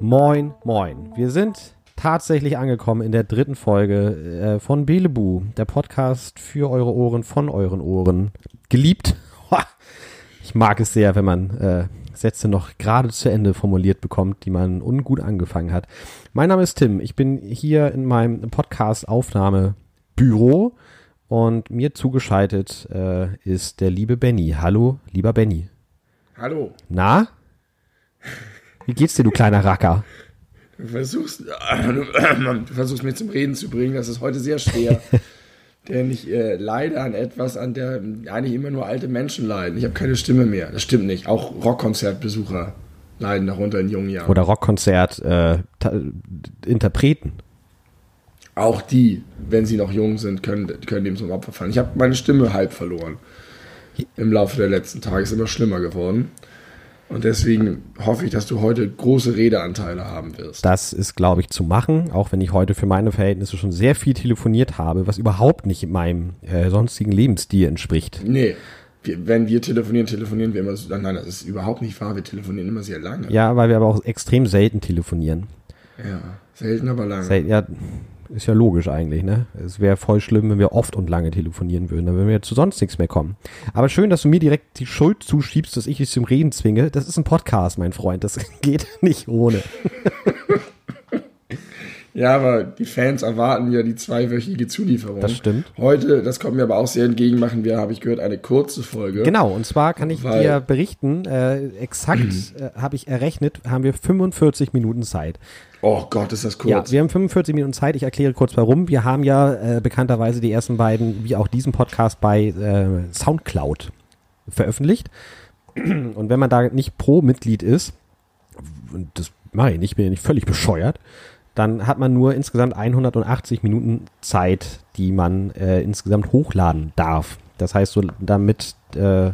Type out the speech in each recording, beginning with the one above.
Moin, moin. Wir sind tatsächlich angekommen in der dritten Folge äh, von Belebu, der Podcast für eure Ohren, von euren Ohren. Geliebt. Ich mag es sehr, wenn man äh, Sätze noch gerade zu Ende formuliert bekommt, die man ungut angefangen hat. Mein Name ist Tim. Ich bin hier in meinem Podcast-Aufnahmebüro und mir zugeschaltet äh, ist der liebe Benny. Hallo, lieber Benny. Hallo. Na? Wie geht's dir, du kleiner Racker? Du versuchst, du versuchst mich zum Reden zu bringen. Das ist heute sehr schwer. denn ich äh, leide an etwas, an der eigentlich immer nur alte Menschen leiden. Ich habe keine Stimme mehr. Das stimmt nicht. Auch Rockkonzertbesucher leiden darunter in jungen Jahren. Oder Rockkonzert äh. Auch die, wenn sie noch jung sind, können, können dem zum Opfer fallen. Ich habe meine Stimme halb verloren. Im Laufe der letzten Tage ist immer schlimmer geworden. Und deswegen hoffe ich, dass du heute große Redeanteile haben wirst. Das ist, glaube ich, zu machen, auch wenn ich heute für meine Verhältnisse schon sehr viel telefoniert habe, was überhaupt nicht meinem äh, sonstigen Lebensstil entspricht. Nee. Wir, wenn wir telefonieren, telefonieren wir immer so. Nein, das ist überhaupt nicht wahr. Wir telefonieren immer sehr lange. Ja, weil wir aber auch extrem selten telefonieren. Ja, selten, aber lange. Sel ja, ist ja logisch eigentlich, ne? Es wäre voll schlimm, wenn wir oft und lange telefonieren würden. Dann würden wir zu sonst nichts mehr kommen. Aber schön, dass du mir direkt die Schuld zuschiebst, dass ich dich zum Reden zwinge. Das ist ein Podcast, mein Freund. Das geht nicht ohne. Ja, aber die Fans erwarten ja die zweiwöchige Zulieferung. Das stimmt. Heute, das kommt mir aber auch sehr entgegen, machen wir, habe ich gehört, eine kurze Folge. Genau, und zwar kann ich dir berichten, äh, exakt äh, habe ich errechnet, haben wir 45 Minuten Zeit. Oh Gott, ist das kurz. Ja, wir haben 45 Minuten Zeit. Ich erkläre kurz warum. Wir haben ja äh, bekannterweise die ersten beiden, wie auch diesen Podcast, bei äh, Soundcloud veröffentlicht. Und wenn man da nicht Pro-Mitglied ist, und das mache ich nicht, bin ja nicht völlig bescheuert, dann hat man nur insgesamt 180 Minuten Zeit, die man äh, insgesamt hochladen darf. Das heißt, so damit äh,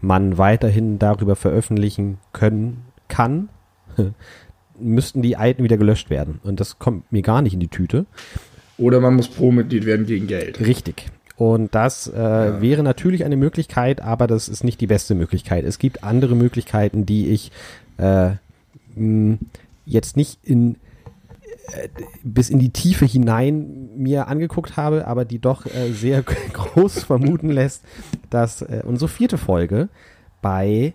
man weiterhin darüber veröffentlichen können kann, müssten die alten wieder gelöscht werden. Und das kommt mir gar nicht in die Tüte. Oder man muss Pro-Mitglied werden gegen Geld. Richtig. Und das äh, ja. wäre natürlich eine Möglichkeit, aber das ist nicht die beste Möglichkeit. Es gibt andere Möglichkeiten, die ich äh, mh, jetzt nicht in bis in die Tiefe hinein mir angeguckt habe, aber die doch äh, sehr groß vermuten lässt, dass äh, unsere vierte Folge bei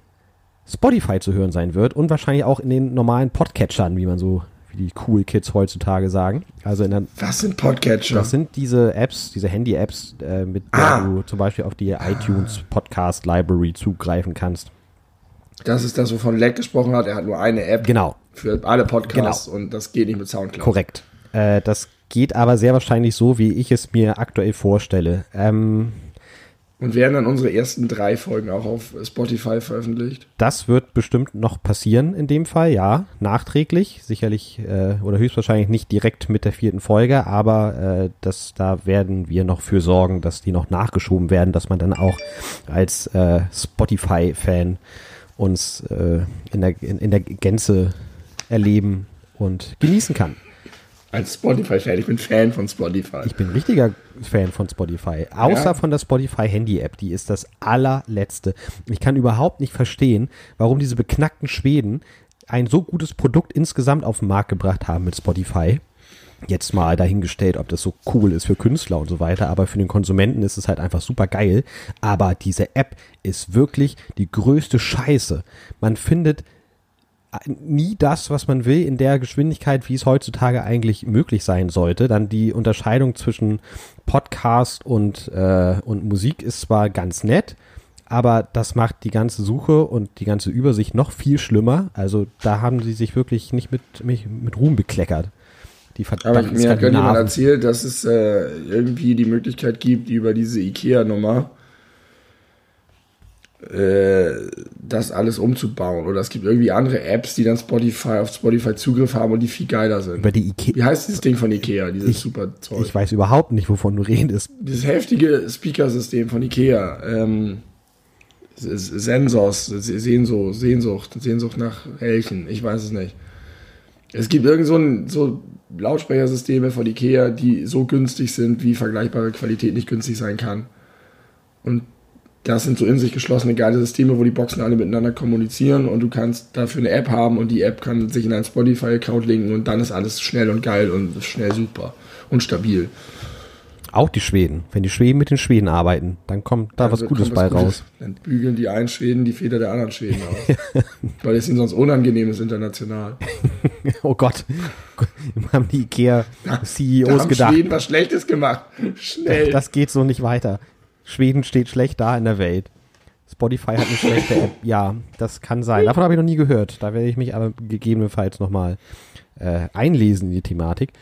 Spotify zu hören sein wird und wahrscheinlich auch in den normalen Podcatchern, wie man so, wie die cool Kids heutzutage sagen. Also in der, Was sind Podcatcher? Das sind diese Apps, diese Handy-Apps, äh, mit ah. der du zum Beispiel auf die iTunes Podcast Library zugreifen kannst. Das ist das, wovon Leck gesprochen hat. Er hat nur eine App genau. Für alle Podcasts genau. und das geht nicht mit Soundcloud. Korrekt. Äh, das geht aber sehr wahrscheinlich so, wie ich es mir aktuell vorstelle. Ähm, und werden dann unsere ersten drei Folgen auch auf Spotify veröffentlicht? Das wird bestimmt noch passieren in dem Fall, ja, nachträglich, sicherlich äh, oder höchstwahrscheinlich nicht direkt mit der vierten Folge, aber äh, das, da werden wir noch für sorgen, dass die noch nachgeschoben werden, dass man dann auch als äh, Spotify-Fan uns äh, in, der, in, in der Gänze erleben und genießen kann als Spotify-Fan. Ich bin Fan von Spotify. Ich bin richtiger Fan von Spotify. Außer ja. von der Spotify Handy-App. Die ist das allerletzte. Ich kann überhaupt nicht verstehen, warum diese beknackten Schweden ein so gutes Produkt insgesamt auf den Markt gebracht haben mit Spotify. Jetzt mal dahingestellt, ob das so cool ist für Künstler und so weiter, aber für den Konsumenten ist es halt einfach super geil. Aber diese App ist wirklich die größte Scheiße. Man findet nie das, was man will, in der Geschwindigkeit, wie es heutzutage eigentlich möglich sein sollte. Dann die Unterscheidung zwischen Podcast und, äh, und Musik ist zwar ganz nett, aber das macht die ganze Suche und die ganze Übersicht noch viel schlimmer. Also da haben sie sich wirklich nicht mit, mit, mit Ruhm bekleckert. Die aber mir hat gerade jemand erzählt, dass es äh, irgendwie die Möglichkeit gibt, über diese IKEA-Nummer das alles umzubauen. Oder es gibt irgendwie andere Apps, die dann Spotify auf Spotify Zugriff haben und die viel geiler sind. Über die Ikea. Wie heißt dieses Ding von Ikea, dieses ich, super Zeug? Ich weiß überhaupt nicht, wovon du redest. Dieses heftige Speakersystem von Ikea. Ähm, Sensors, Sehnsucht, Sehnsucht, Sehnsucht nach Elchen, ich weiß es nicht. Es gibt irgend so, ein, so Lautsprechersysteme von Ikea, die so günstig sind, wie vergleichbare Qualität nicht günstig sein kann. Und das sind so in sich geschlossene geile Systeme, wo die Boxen alle miteinander kommunizieren und du kannst dafür eine App haben und die App kann sich in einen Spotify-Account linken und dann ist alles schnell und geil und schnell super und stabil. Auch die Schweden. Wenn die Schweden mit den Schweden arbeiten, dann kommt da dann was Gutes bei Gutes. raus. Dann bügeln die einen Schweden die Feder der anderen Schweden aus. Weil es ihnen sonst unangenehm ist international. oh Gott. Haben die IKEA-CEOs gedacht. Schweden was Schlechtes gemacht. Schnell. Das geht so nicht weiter. Schweden steht schlecht da in der Welt. Spotify hat eine schlechte App. Ja, das kann sein. Davon habe ich noch nie gehört. Da werde ich mich aber gegebenenfalls nochmal äh, einlesen in die Thematik.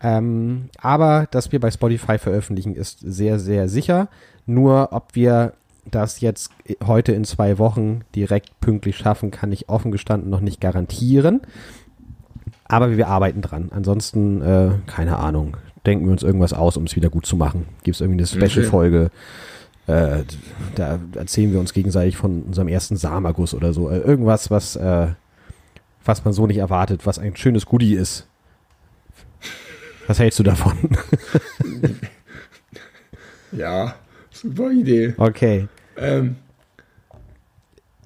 Ähm, aber dass wir bei Spotify veröffentlichen, ist sehr, sehr sicher. Nur ob wir das jetzt heute in zwei Wochen direkt pünktlich schaffen, kann ich offen gestanden noch nicht garantieren. Aber wir arbeiten dran. Ansonsten, äh, keine Ahnung, denken wir uns irgendwas aus, um es wieder gut zu machen. Gibt es irgendwie eine Special-Folge? Äh, da erzählen wir uns gegenseitig von unserem ersten Samagus oder so. Äh, irgendwas, was, äh, was man so nicht erwartet, was ein schönes Goodie ist. Was hältst du davon? ja, super Idee. Okay. Ähm,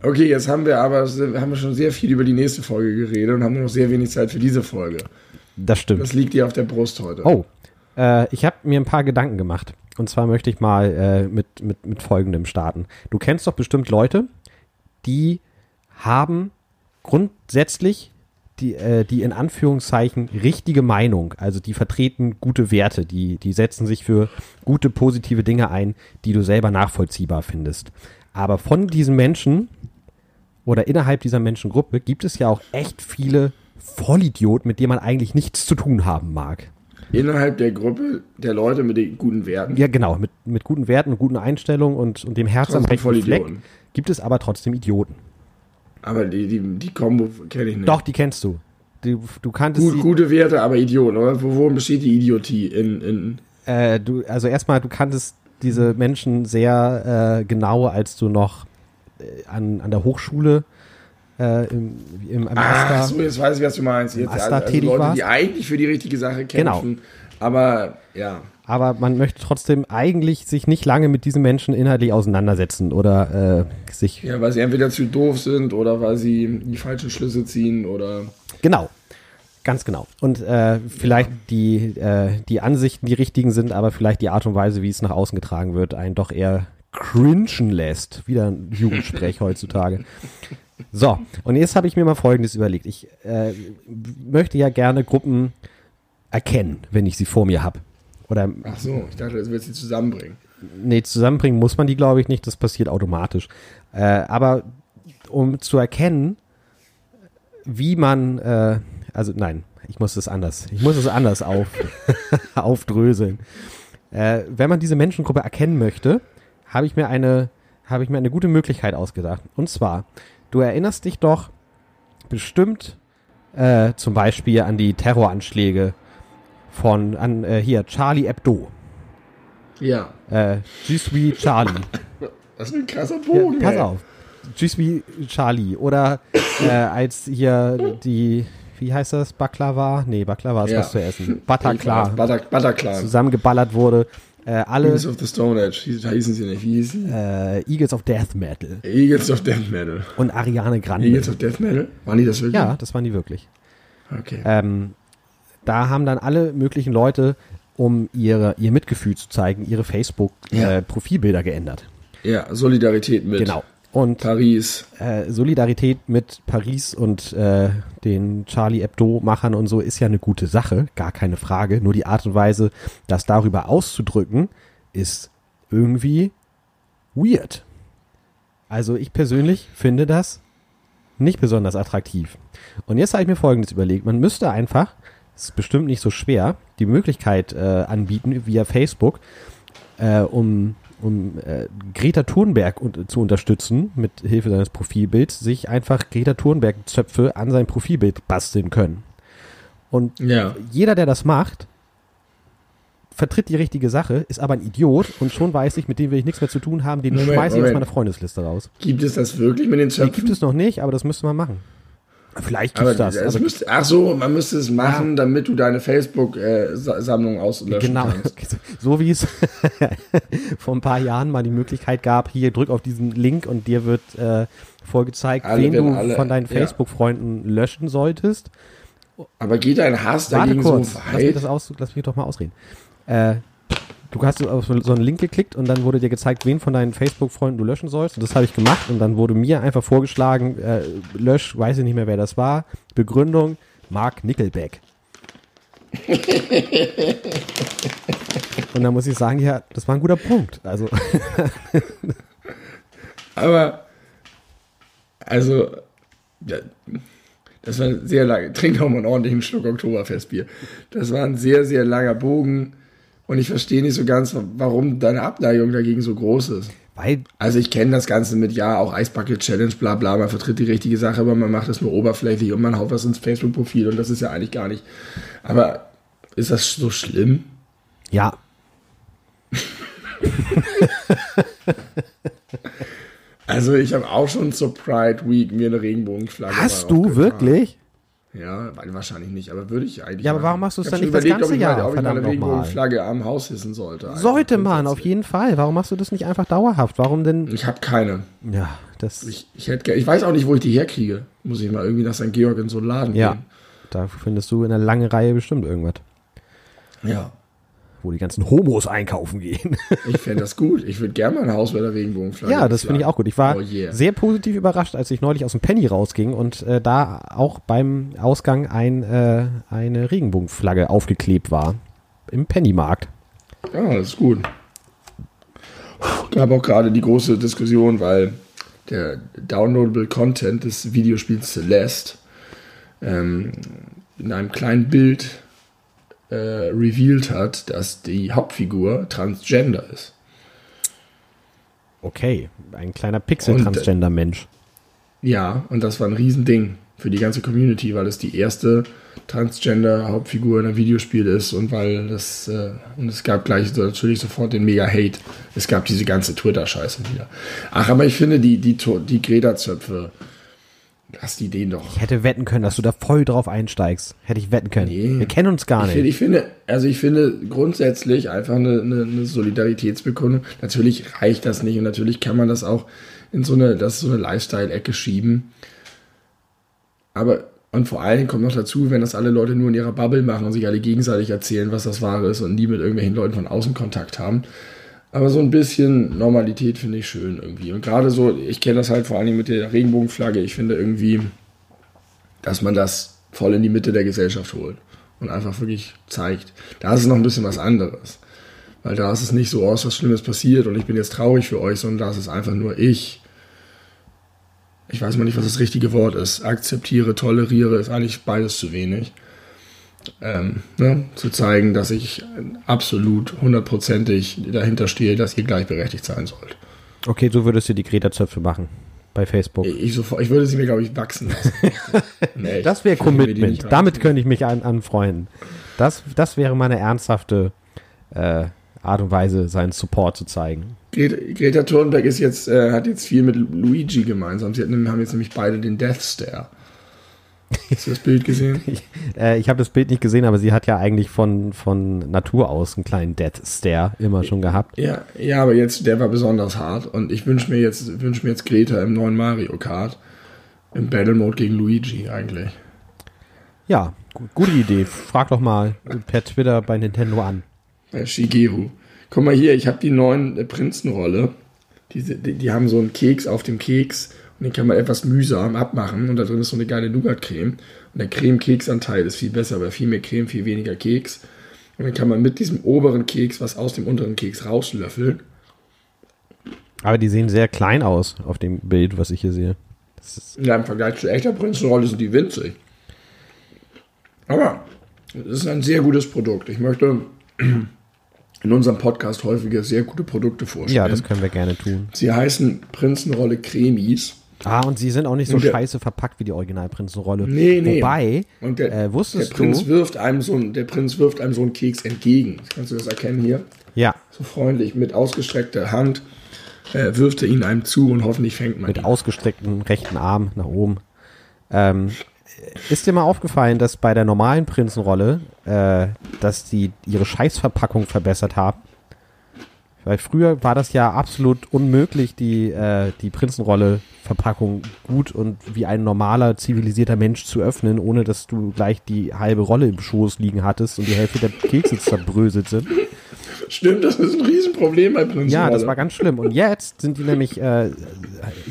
okay, jetzt haben wir aber haben wir schon sehr viel über die nächste Folge geredet und haben nur noch sehr wenig Zeit für diese Folge. Das stimmt. Das liegt dir auf der Brust heute. Oh, äh, ich habe mir ein paar Gedanken gemacht. Und zwar möchte ich mal äh, mit, mit, mit folgendem starten. Du kennst doch bestimmt Leute, die haben grundsätzlich die, äh, die in Anführungszeichen richtige Meinung, also die vertreten gute Werte, die, die setzen sich für gute, positive Dinge ein, die du selber nachvollziehbar findest. Aber von diesen Menschen oder innerhalb dieser Menschengruppe gibt es ja auch echt viele Vollidioten, mit denen man eigentlich nichts zu tun haben mag. Innerhalb der Gruppe der Leute mit den guten Werten? Ja, genau, mit, mit guten Werten und guten Einstellungen und, und dem Herz am rechten Fleck gibt es aber trotzdem Idioten. Aber die, die, die Kombo kenne ich nicht. Doch, die kennst du. Du, du kanntest Gut, Gute Werte, aber Idioten, oder? Worin besteht die Idiotie in. in äh, du, also erstmal, du kanntest diese Menschen sehr äh, genau, als du noch äh, an, an der Hochschule äh, im, im, im Ach so, jetzt weiß ich, was du meinst. Jetzt, also, also Leute, war. die eigentlich für die richtige Sache kämpfen. Genau. Aber, ja. Aber man möchte trotzdem eigentlich sich nicht lange mit diesen Menschen inhaltlich auseinandersetzen oder äh, sich. Ja, weil sie entweder zu doof sind oder weil sie die falschen Schlüsse ziehen oder. Genau. Ganz genau. Und äh, vielleicht die, äh, die Ansichten die richtigen sind, aber vielleicht die Art und Weise, wie es nach außen getragen wird, einen doch eher cringen lässt. Wieder ein Jugendsprech heutzutage. So, und jetzt habe ich mir mal Folgendes überlegt. Ich äh, möchte ja gerne Gruppen erkennen, wenn ich sie vor mir habe. Oder, Ach so, ich dachte, das willst du zusammenbringen. Nee, zusammenbringen muss man die, glaube ich, nicht. Das passiert automatisch. Äh, aber um zu erkennen, wie man, äh, also nein, ich muss es anders, ich muss es anders auf, aufdröseln. Äh, wenn man diese Menschengruppe erkennen möchte, habe ich mir eine, habe ich mir eine gute Möglichkeit ausgedacht. Und zwar, du erinnerst dich doch bestimmt äh, zum Beispiel an die Terroranschläge von an äh, hier Charlie Hebdo. Ja. Äh, Je suis Charlie. Das ist ein krasser Bogen. Ja, pass auf. Je suis Charlie. Oder äh, als hier die, wie heißt das? Baklava? Nee, Baklava ist ja. was zu essen. Bataclan. Bataclan. Zusammengeballert wurde. Äh, alle, Eagles of the Stone Age, hießen sie nicht. Wie hieß sie? Äh, Eagles of Death Metal. Eagles of Death Metal. Und Ariane Grande. Eagles of Death Metal? Waren die das wirklich? Ja, das waren die wirklich. Okay. Ähm, da haben dann alle möglichen Leute, um ihre, ihr Mitgefühl zu zeigen, ihre Facebook-Profilbilder ja. äh, geändert. Ja, Solidarität mit genau. Und Paris. Äh, Solidarität mit Paris und äh, den Charlie Hebdo-Machern und so ist ja eine gute Sache, gar keine Frage. Nur die Art und Weise, das darüber auszudrücken, ist irgendwie weird. Also ich persönlich finde das nicht besonders attraktiv. Und jetzt habe ich mir Folgendes überlegt. Man müsste einfach ist bestimmt nicht so schwer, die Möglichkeit äh, anbieten via Facebook, äh, um, um äh, Greta Thunberg un zu unterstützen, mit Hilfe seines Profilbilds, sich einfach Greta Thunberg-Zöpfe an sein Profilbild basteln können. Und ja. jeder, der das macht, vertritt die richtige Sache, ist aber ein Idiot und schon weiß ich, mit dem will ich nichts mehr zu tun haben, den Moment, schmeiße ich aus meiner Freundesliste raus. Gibt es das wirklich mit den Die Zöpfen? gibt es noch nicht, aber das müsste man machen. Vielleicht aber gibt's das. es aber müsste, ach so, man müsste es machen, damit du deine Facebook-Sammlung auslöschen Genau, kannst. so wie es vor ein paar Jahren mal die Möglichkeit gab, hier drück auf diesen Link und dir wird äh, vorgezeigt, Alle wen du alle- von deinen ja. Facebook-Freunden löschen solltest. Aber geht dein Hass Warte dagegen kurz, so lass mich, weit? das aus, lass mich doch mal ausreden. Äh, du hast auf so einen Link geklickt und dann wurde dir gezeigt, wen von deinen Facebook-Freunden du löschen sollst. Und das habe ich gemacht und dann wurde mir einfach vorgeschlagen, äh, lösch, weiß ich nicht mehr, wer das war. Begründung, Mark Nickelback. und dann muss ich sagen, ja, das war ein guter Punkt. Also, Aber, also, ja, das war sehr lang. Trink doch mal einen ordentlichen Schluck Oktoberfestbier. Das war ein sehr, sehr langer Bogen. Und ich verstehe nicht so ganz, warum deine Abneigung dagegen so groß ist. weil, Also ich kenne das Ganze mit, ja, auch Eisbucket Challenge, bla bla, man vertritt die richtige Sache, aber man macht das nur oberflächlich und man haut was ins Facebook-Profil und das ist ja eigentlich gar nicht. Aber ist das so schlimm? ja, Also ich habe auch schon zur Pride Week mir eine Regenbogenflagge hast du wirklich? Ja, wahrscheinlich nicht, aber würde ich eigentlich. Ja, aber warum machst du es dann nicht das ganze ob ich mal- Jahr? Ob ich mal eine nochmal. Regenbogenflagge am Haus hissen sollte. Sollte man, auf jeden Fall. Warum machst du das nicht einfach dauerhaft? Warum denn? Ich habe keine. Ja, das. Ich, ich, hätte, ich weiß auch nicht, wo ich die herkriege. Muss ich mal irgendwie nach St. Georg in so einen Laden ja, da findest du in einer langen Reihe bestimmt irgendwas, gehen. Ja. Wo die ganzen Homos einkaufen gehen. Ich fände das gut. Ich würde gerne mal ein Haus mit der Regenbogenflagge. ja, das finde ich auch gut. Ich war Oh yeah. sehr positiv überrascht, als ich neulich aus dem Penny rausging und äh, da auch beim Ausgang ein, äh, eine Regenbogenflagge aufgeklebt war. Im Pennymarkt. Ja, das ist gut. Gab auch gerade die große Diskussion, weil der downloadable Content des Videospiels Celeste ähm, in einem kleinen Bild äh, revealed hat, dass die Hauptfigur transgender ist. Okay, ein kleiner Pixel-Transgender-Mensch. Ja, und das war ein Riesending für die ganze Community, weil es die erste Transgender-Hauptfigur in einem Videospiel ist und weil das, äh, und es gab gleich so, natürlich sofort den Mega-Hate. Es gab diese ganze Twitter-Scheiße wieder. Ach, aber ich finde, die, die, die Greta-Zöpfe, lass die den doch. Ich hätte wetten können, dass du da voll drauf einsteigst. Hätte ich wetten können. Nee. Wir kennen uns gar Ich nicht. ich finde, also ich finde grundsätzlich einfach eine, eine, eine Solidaritätsbekundung. Natürlich reicht das nicht und natürlich kann man das auch in so eine, das so eine Lifestyle-Ecke schieben. Aber, und vor allen Dingen kommt noch dazu, wenn das alle Leute nur in ihrer Bubble machen und sich alle gegenseitig erzählen, was das Wahre ist und nie mit irgendwelchen Leuten von außen Kontakt haben. Aber so ein bisschen Normalität finde ich schön irgendwie. Und gerade so, ich kenne das halt vor Dingen mit der Regenbogenflagge. Ich finde irgendwie, dass man das voll in die Mitte der Gesellschaft holt und einfach wirklich zeigt. Da ist es noch ein bisschen was anderes. Weil da ist es nicht so, ist was Schlimmes passiert und ich bin jetzt traurig für euch, sondern da ist es einfach nur ich. Ich weiß mal nicht, was das richtige Wort ist. Akzeptiere, toleriere ist eigentlich beides zu wenig. Ähm, ne? Zu zeigen, dass ich absolut hundertprozentig dahinter stehe, dass ihr gleichberechtigt sein sollt. Okay, so würdest du die Greta-Zöpfe machen. Bei Facebook. Ich, sofort, ich würde sie mir, glaube ich, wachsen lassen. Nee, Das wäre Commitment. Damit könnte ich mich an, anfreunden. Das, das wäre meine ernsthafte äh, Art und Weise, seinen Support zu zeigen. Greta, Greta Thunberg ist jetzt, äh, hat jetzt viel mit Luigi gemeinsam. Sie hatten, haben jetzt nämlich beide den Death Stare. Hast du das Bild gesehen? Ich, äh, ich habe das Bild nicht gesehen, aber sie hat ja eigentlich von, von Natur aus einen kleinen Death Stare immer schon gehabt. Ja, ja, aber jetzt, der war besonders hart. Und ich wünsche mir jetzt, wünsche mir jetzt Greta im neuen Mario Kart. Im Battle Mode gegen Luigi eigentlich. Ja, gu- gute Idee. Frag doch mal per Twitter bei Nintendo an. Bei Shigeru. Guck mal hier, ich habe die neuen äh, Prinzenrolle. Diese, die, die haben so einen Keks auf dem Keks den kann man etwas mühsam abmachen und da drin ist so eine geile Nougat-Creme. Und der Creme-Keksanteil ist viel besser, weil viel mehr Creme, viel weniger Keks. Und dann kann man mit diesem oberen Keks was aus dem unteren Keks rauslöffeln. Aber die sehen sehr klein aus auf dem Bild, was ich hier sehe. Ja, im Vergleich zu echter Prinzenrolle sind die winzig. Aber es ist ein sehr gutes Produkt. Ich möchte in unserem Podcast häufiger sehr gute Produkte vorstellen. ja, das können wir gerne tun. Sie heißen Prinzenrolle Cremis Ah, und sie sind auch nicht so der, scheiße verpackt wie die Originalprinzenrolle. Nee, nee. Wobei, und der, äh, wusstest der Prinz du, wirft einem so ein, der Prinz wirft einem so einen Keks entgegen. Kannst du das erkennen hier? Ja. So freundlich mit ausgestreckter Hand äh, wirft er ihn einem zu und hoffentlich fängt man Mit ihn. ausgestrecktem rechten Arm nach oben. Ähm, ist dir mal aufgefallen, dass bei der normalen Prinzenrolle, äh, dass die ihre Scheißverpackung verbessert haben? Weil früher war das ja absolut unmöglich, die, äh, die Prinzenrolle-Verpackung gut und wie ein normaler, zivilisierter Mensch zu öffnen, ohne dass du gleich die halbe Rolle im Schoß liegen hattest und die Hälfte der Kekse zerbröselt sind. Stimmt, das ist ein Riesenproblem bei Prinzenrolle. Ja, das war ganz schlimm. Und jetzt sind die nämlich, äh,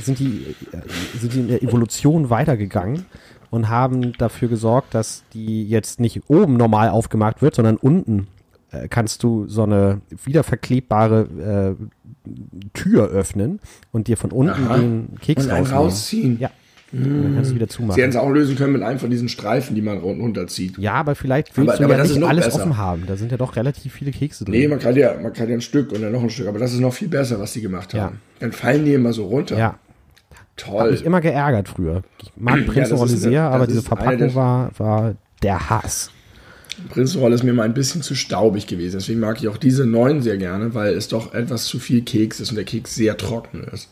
sind die, äh, sind die in der Evolution weitergegangen und haben dafür gesorgt, dass die jetzt nicht oben normal aufgemacht wird, sondern unten kannst du so eine wiederverklebbare äh, Tür öffnen und dir von unten Aha. den Keks Und rausnehmen. rausziehen. Ja. Und dann kannst du wieder Sie zumachen. hätten es auch lösen können mit einem von diesen Streifen, die man run- runterzieht. Ja, aber vielleicht willst Aber- du aber ja nicht alles besser. offen haben. Da sind ja doch relativ viele Kekse drin. Nee, man kann ja, man kann ja ein Stück und dann noch ein Stück, aber das ist noch viel besser, was die gemacht haben. Ja. Dann fallen die immer so runter. ja. Hat Toll. mich immer geärgert früher. Ich mag ist eine- sehr, aber diese Verpackung war, war der Hass. Prinzenrolle ist mir mal ein bisschen zu staubig gewesen. Deswegen mag ich auch diese neuen sehr gerne, weil es doch etwas zu viel Keks ist und der Keks sehr trocken ist.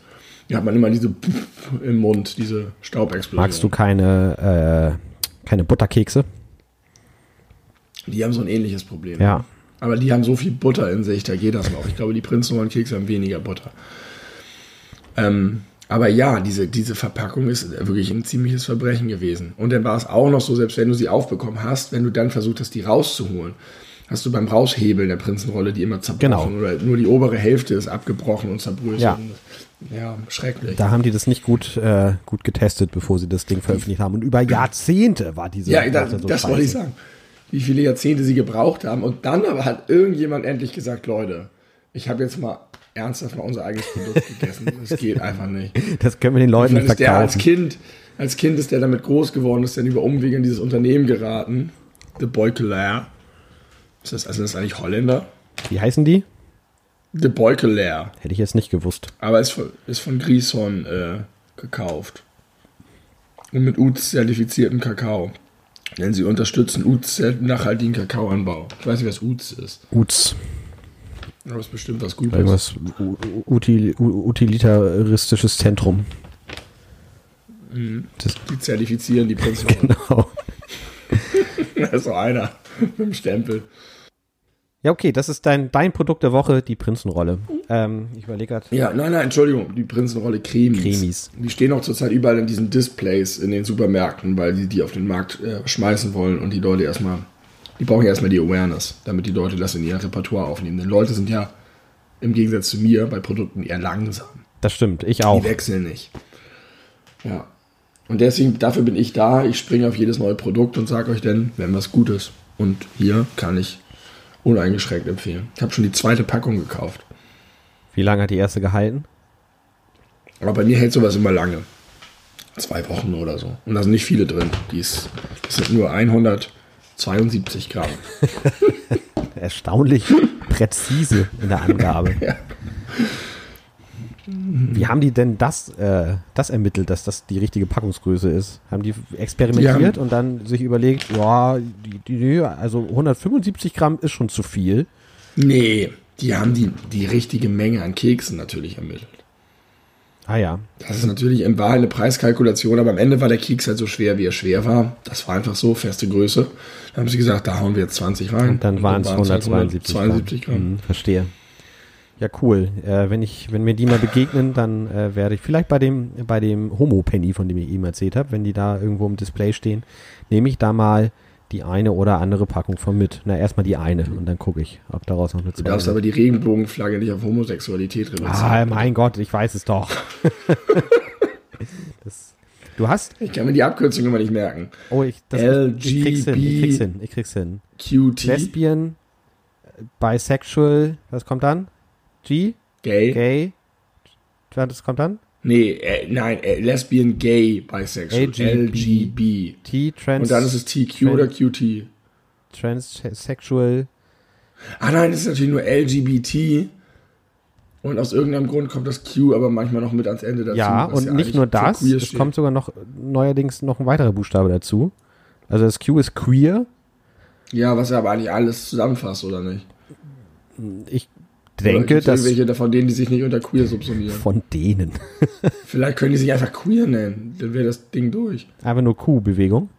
Hier hat man immer diese im Mund, diese Staubexplosion. Magst du keine, äh, keine Butterkekse? Die haben so ein ähnliches Problem. Ja. Aber die haben so viel Butter in sich, da geht das noch. Ich glaube, die Prinzenrollenkekse haben weniger Butter. Ähm, aber ja, diese, diese Verpackung ist wirklich ein ziemliches Verbrechen gewesen. Und dann war es auch noch so, selbst wenn du sie aufbekommen hast, wenn du dann versucht hast, die rauszuholen, hast du beim Raushebeln der Prinzenrolle die immer zerbrochen. Genau. Oder nur die obere Hälfte ist abgebrochen und zerbröselt. Ja. ja, schrecklich. Da haben die das nicht gut, äh, gut getestet, bevor sie das Ding veröffentlicht haben. Und über Jahrzehnte war diese Ja, das, so das wollte ich sagen. Wie viele Jahrzehnte sie gebraucht haben. Und dann aber hat irgendjemand endlich gesagt, Leute, ich habe jetzt mal ernsthaft mal unser eigenes Produkt gegessen. Das geht einfach nicht. Das können wir den Leuten nicht ist der als verkaufen. Kind, als Kind ist der damit groß geworden, ist dann über Umwege in dieses Unternehmen geraten. The Boykelaar. Ist das, also das ist eigentlich Holländer? Wie heißen die? The Boykelaar. Hätte ich jetzt nicht gewusst. Aber ist von, ist von Grishorn äh, gekauft. Und mit UZ-zertifiziertem Kakao. Denn sie unterstützen UZ nachhaltigen Kakaoanbau. Ich weiß nicht, was UZ ist. Uts. Aber es ist bestimmt was Gutes. Irgendwas util, utilitaristisches Zentrum. Das, Die zertifizieren die Prinzen. genau. da ist so einer mit dem Stempel. Ja, okay, das ist dein, dein Produkt der Woche, die Prinzenrolle. Ähm, ich überlege gerade. Ja, nein, nein, Entschuldigung, die Prinzenrolle Cremis. Cremis. Die stehen auch zurzeit überall in diesen Displays in den Supermärkten, weil die die auf den Markt äh, schmeißen wollen und die Leute erstmal, die brauchen ja erstmal die Awareness, damit die Leute das in ihr Repertoire aufnehmen. Denn Leute sind ja im Gegensatz zu mir bei Produkten eher langsam. Das stimmt, ich Die auch. wechseln nicht. Ja. Und deswegen, dafür bin ich da. Ich springe auf jedes neue Produkt und sage euch dann, wenn was gut ist. Und hier kann ich uneingeschränkt empfehlen. Ich habe schon die zweite Packung gekauft. Wie lange hat die erste gehalten? Aber bei mir hält sowas immer lange. Zwei Wochen oder so. Und da sind nicht viele drin. Die ist, das sind nur 172 Gramm. Erstaunlich präzise in der Angabe. Ja. Wie haben die denn das, äh, das ermittelt, dass das die richtige Packungsgröße ist? Haben die experimentiert haben- und dann sich überlegt, ja, die, die, also 175 Gramm ist schon zu viel. Nee, die haben die, die richtige Menge an Keksen natürlich ermittelt. Ah ja, Das ist natürlich in Wahrheit eine Preiskalkulation, aber am Ende war der Keks halt so schwer, wie er schwer war. Das war einfach so, feste Größe. Dann haben sie gesagt, da hauen wir jetzt 20 rein. und dann waren es waren's halt 172 172 Gramm. Hm, verstehe. Ja, cool. Äh, wenn ich, wenn mir die mal begegnen, dann äh, werde ich vielleicht bei dem, bei dem Homo Penny, von dem ich eben erzählt habe, wenn die da irgendwo im Display stehen, nehme ich da mal die eine oder andere Packung von mit. Na, erstmal die eine und dann gucke ich, ob daraus noch eine Du darfst zweite. aber die Regenbogenflagge nicht auf Homosexualität reduzieren. Ah, mein Gott, ich weiß es doch. das, du hast, Ich kann mir die Abkürzung immer nicht merken. oh, ich, das, ich krieg's hin, ich krieg's hin, ich krieg's hin. QT, Lesbian, Bisexual, was kommt dann? G? gay. Gay? Was kommt dann? Nee, äh, nein, äh, Lesbian, Gay, Bisexual, LGB. T, Trans, Und dann ist es TQ oder QT. Transsexual. Ah nein, das ist natürlich nur LGBT. Und aus irgendeinem Grund kommt das Q aber manchmal noch mit ans Ende dazu. Ja, und nicht eigentlich nur das, es steht. kommt sogar noch neuerdings noch ein weiterer Buchstabe dazu. Also das Q ist queer. Ja, was ja aber eigentlich alles zusammenfasst, oder nicht? Ich denke, dass irgendwelche von denen, die sich nicht unter queer subsumieren. von denen. Vielleicht können die sich einfach queer nennen. Dann wäre das Ding durch. Einfach nur Q-Bewegung.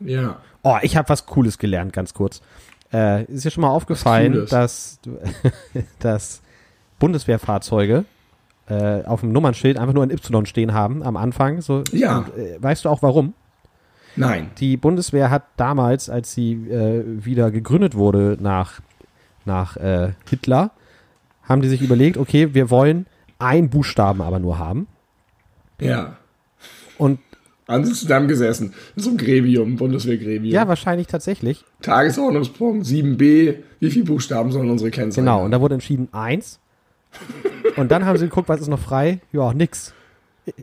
Ja. Oh, ich habe was Cooles gelernt, ganz kurz. Äh, ist dir schon mal aufgefallen, dass, dass Bundeswehrfahrzeuge äh, auf dem Nummernschild einfach nur ein Y stehen haben am Anfang? So, Ja. Und, äh, weißt du auch warum? Nein. Die Bundeswehr hat damals, als sie äh, wieder gegründet wurde nach, nach äh, Hitler, haben die sich überlegt, okay, wir wollen einen Buchstaben aber nur haben. Ja. Und Haben sie zusammengesessen. In so einem Gremium, Bundeswehrgremium. ja, wahrscheinlich tatsächlich. Tagesordnungspunkt 7b. Wie viele Buchstaben sollen unsere Kennzeichen Genau, haben? und da wurde entschieden eins. Und dann haben sie geguckt, was ist noch frei? Ja, nix.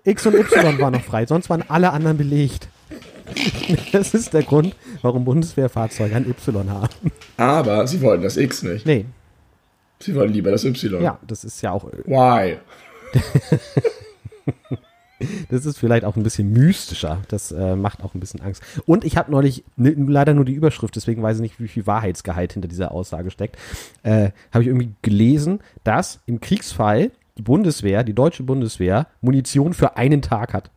X und Y war noch frei, sonst waren alle anderen belegt. Das ist der Grund, warum Bundeswehrfahrzeuge ein Y haben. Aber sie wollten das X nicht. Nee, Sie wollten lieber das Y. ja, das ist ja auch, Why? das ist vielleicht auch ein bisschen mystischer. Das äh, macht auch ein bisschen Angst. Und ich habe neulich, ne, leider nur die Überschrift, deswegen weiß ich nicht, wie viel Wahrheitsgehalt hinter dieser Aussage steckt, äh, habe ich irgendwie gelesen, dass im Kriegsfall die Bundeswehr, die deutsche Bundeswehr, Munition für einen Tag hat.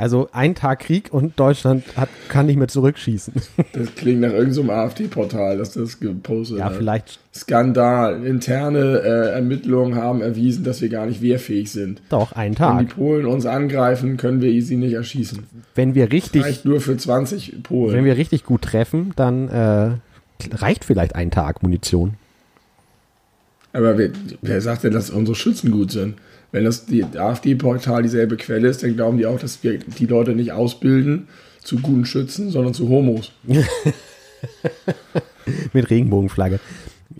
Also ein Tag Krieg und Deutschland hat, kann nicht mehr zurückschießen. Das klingt nach irgendeinem so AfD-Portal, dass das gepostet Ja, hat. vielleicht Skandal. Interne äh, Ermittlungen haben erwiesen, dass wir gar nicht wehrfähig sind. doch einen Wenn die Tag. Polen uns angreifen, können wir sie nicht erschießen. Wenn wir richtig, Reicht nur für 20 Polen. wenn wir richtig gut treffen, dann äh, reicht vielleicht ein Tag Munition. Aber wer, wer sagt denn, dass unsere Schützen gut sind? Wenn das die AfD-Portal dieselbe Quelle ist, dann glauben die auch, dass wir die Leute nicht ausbilden zu guten Schützen, sondern zu Homos. mit Regenbogenflagge.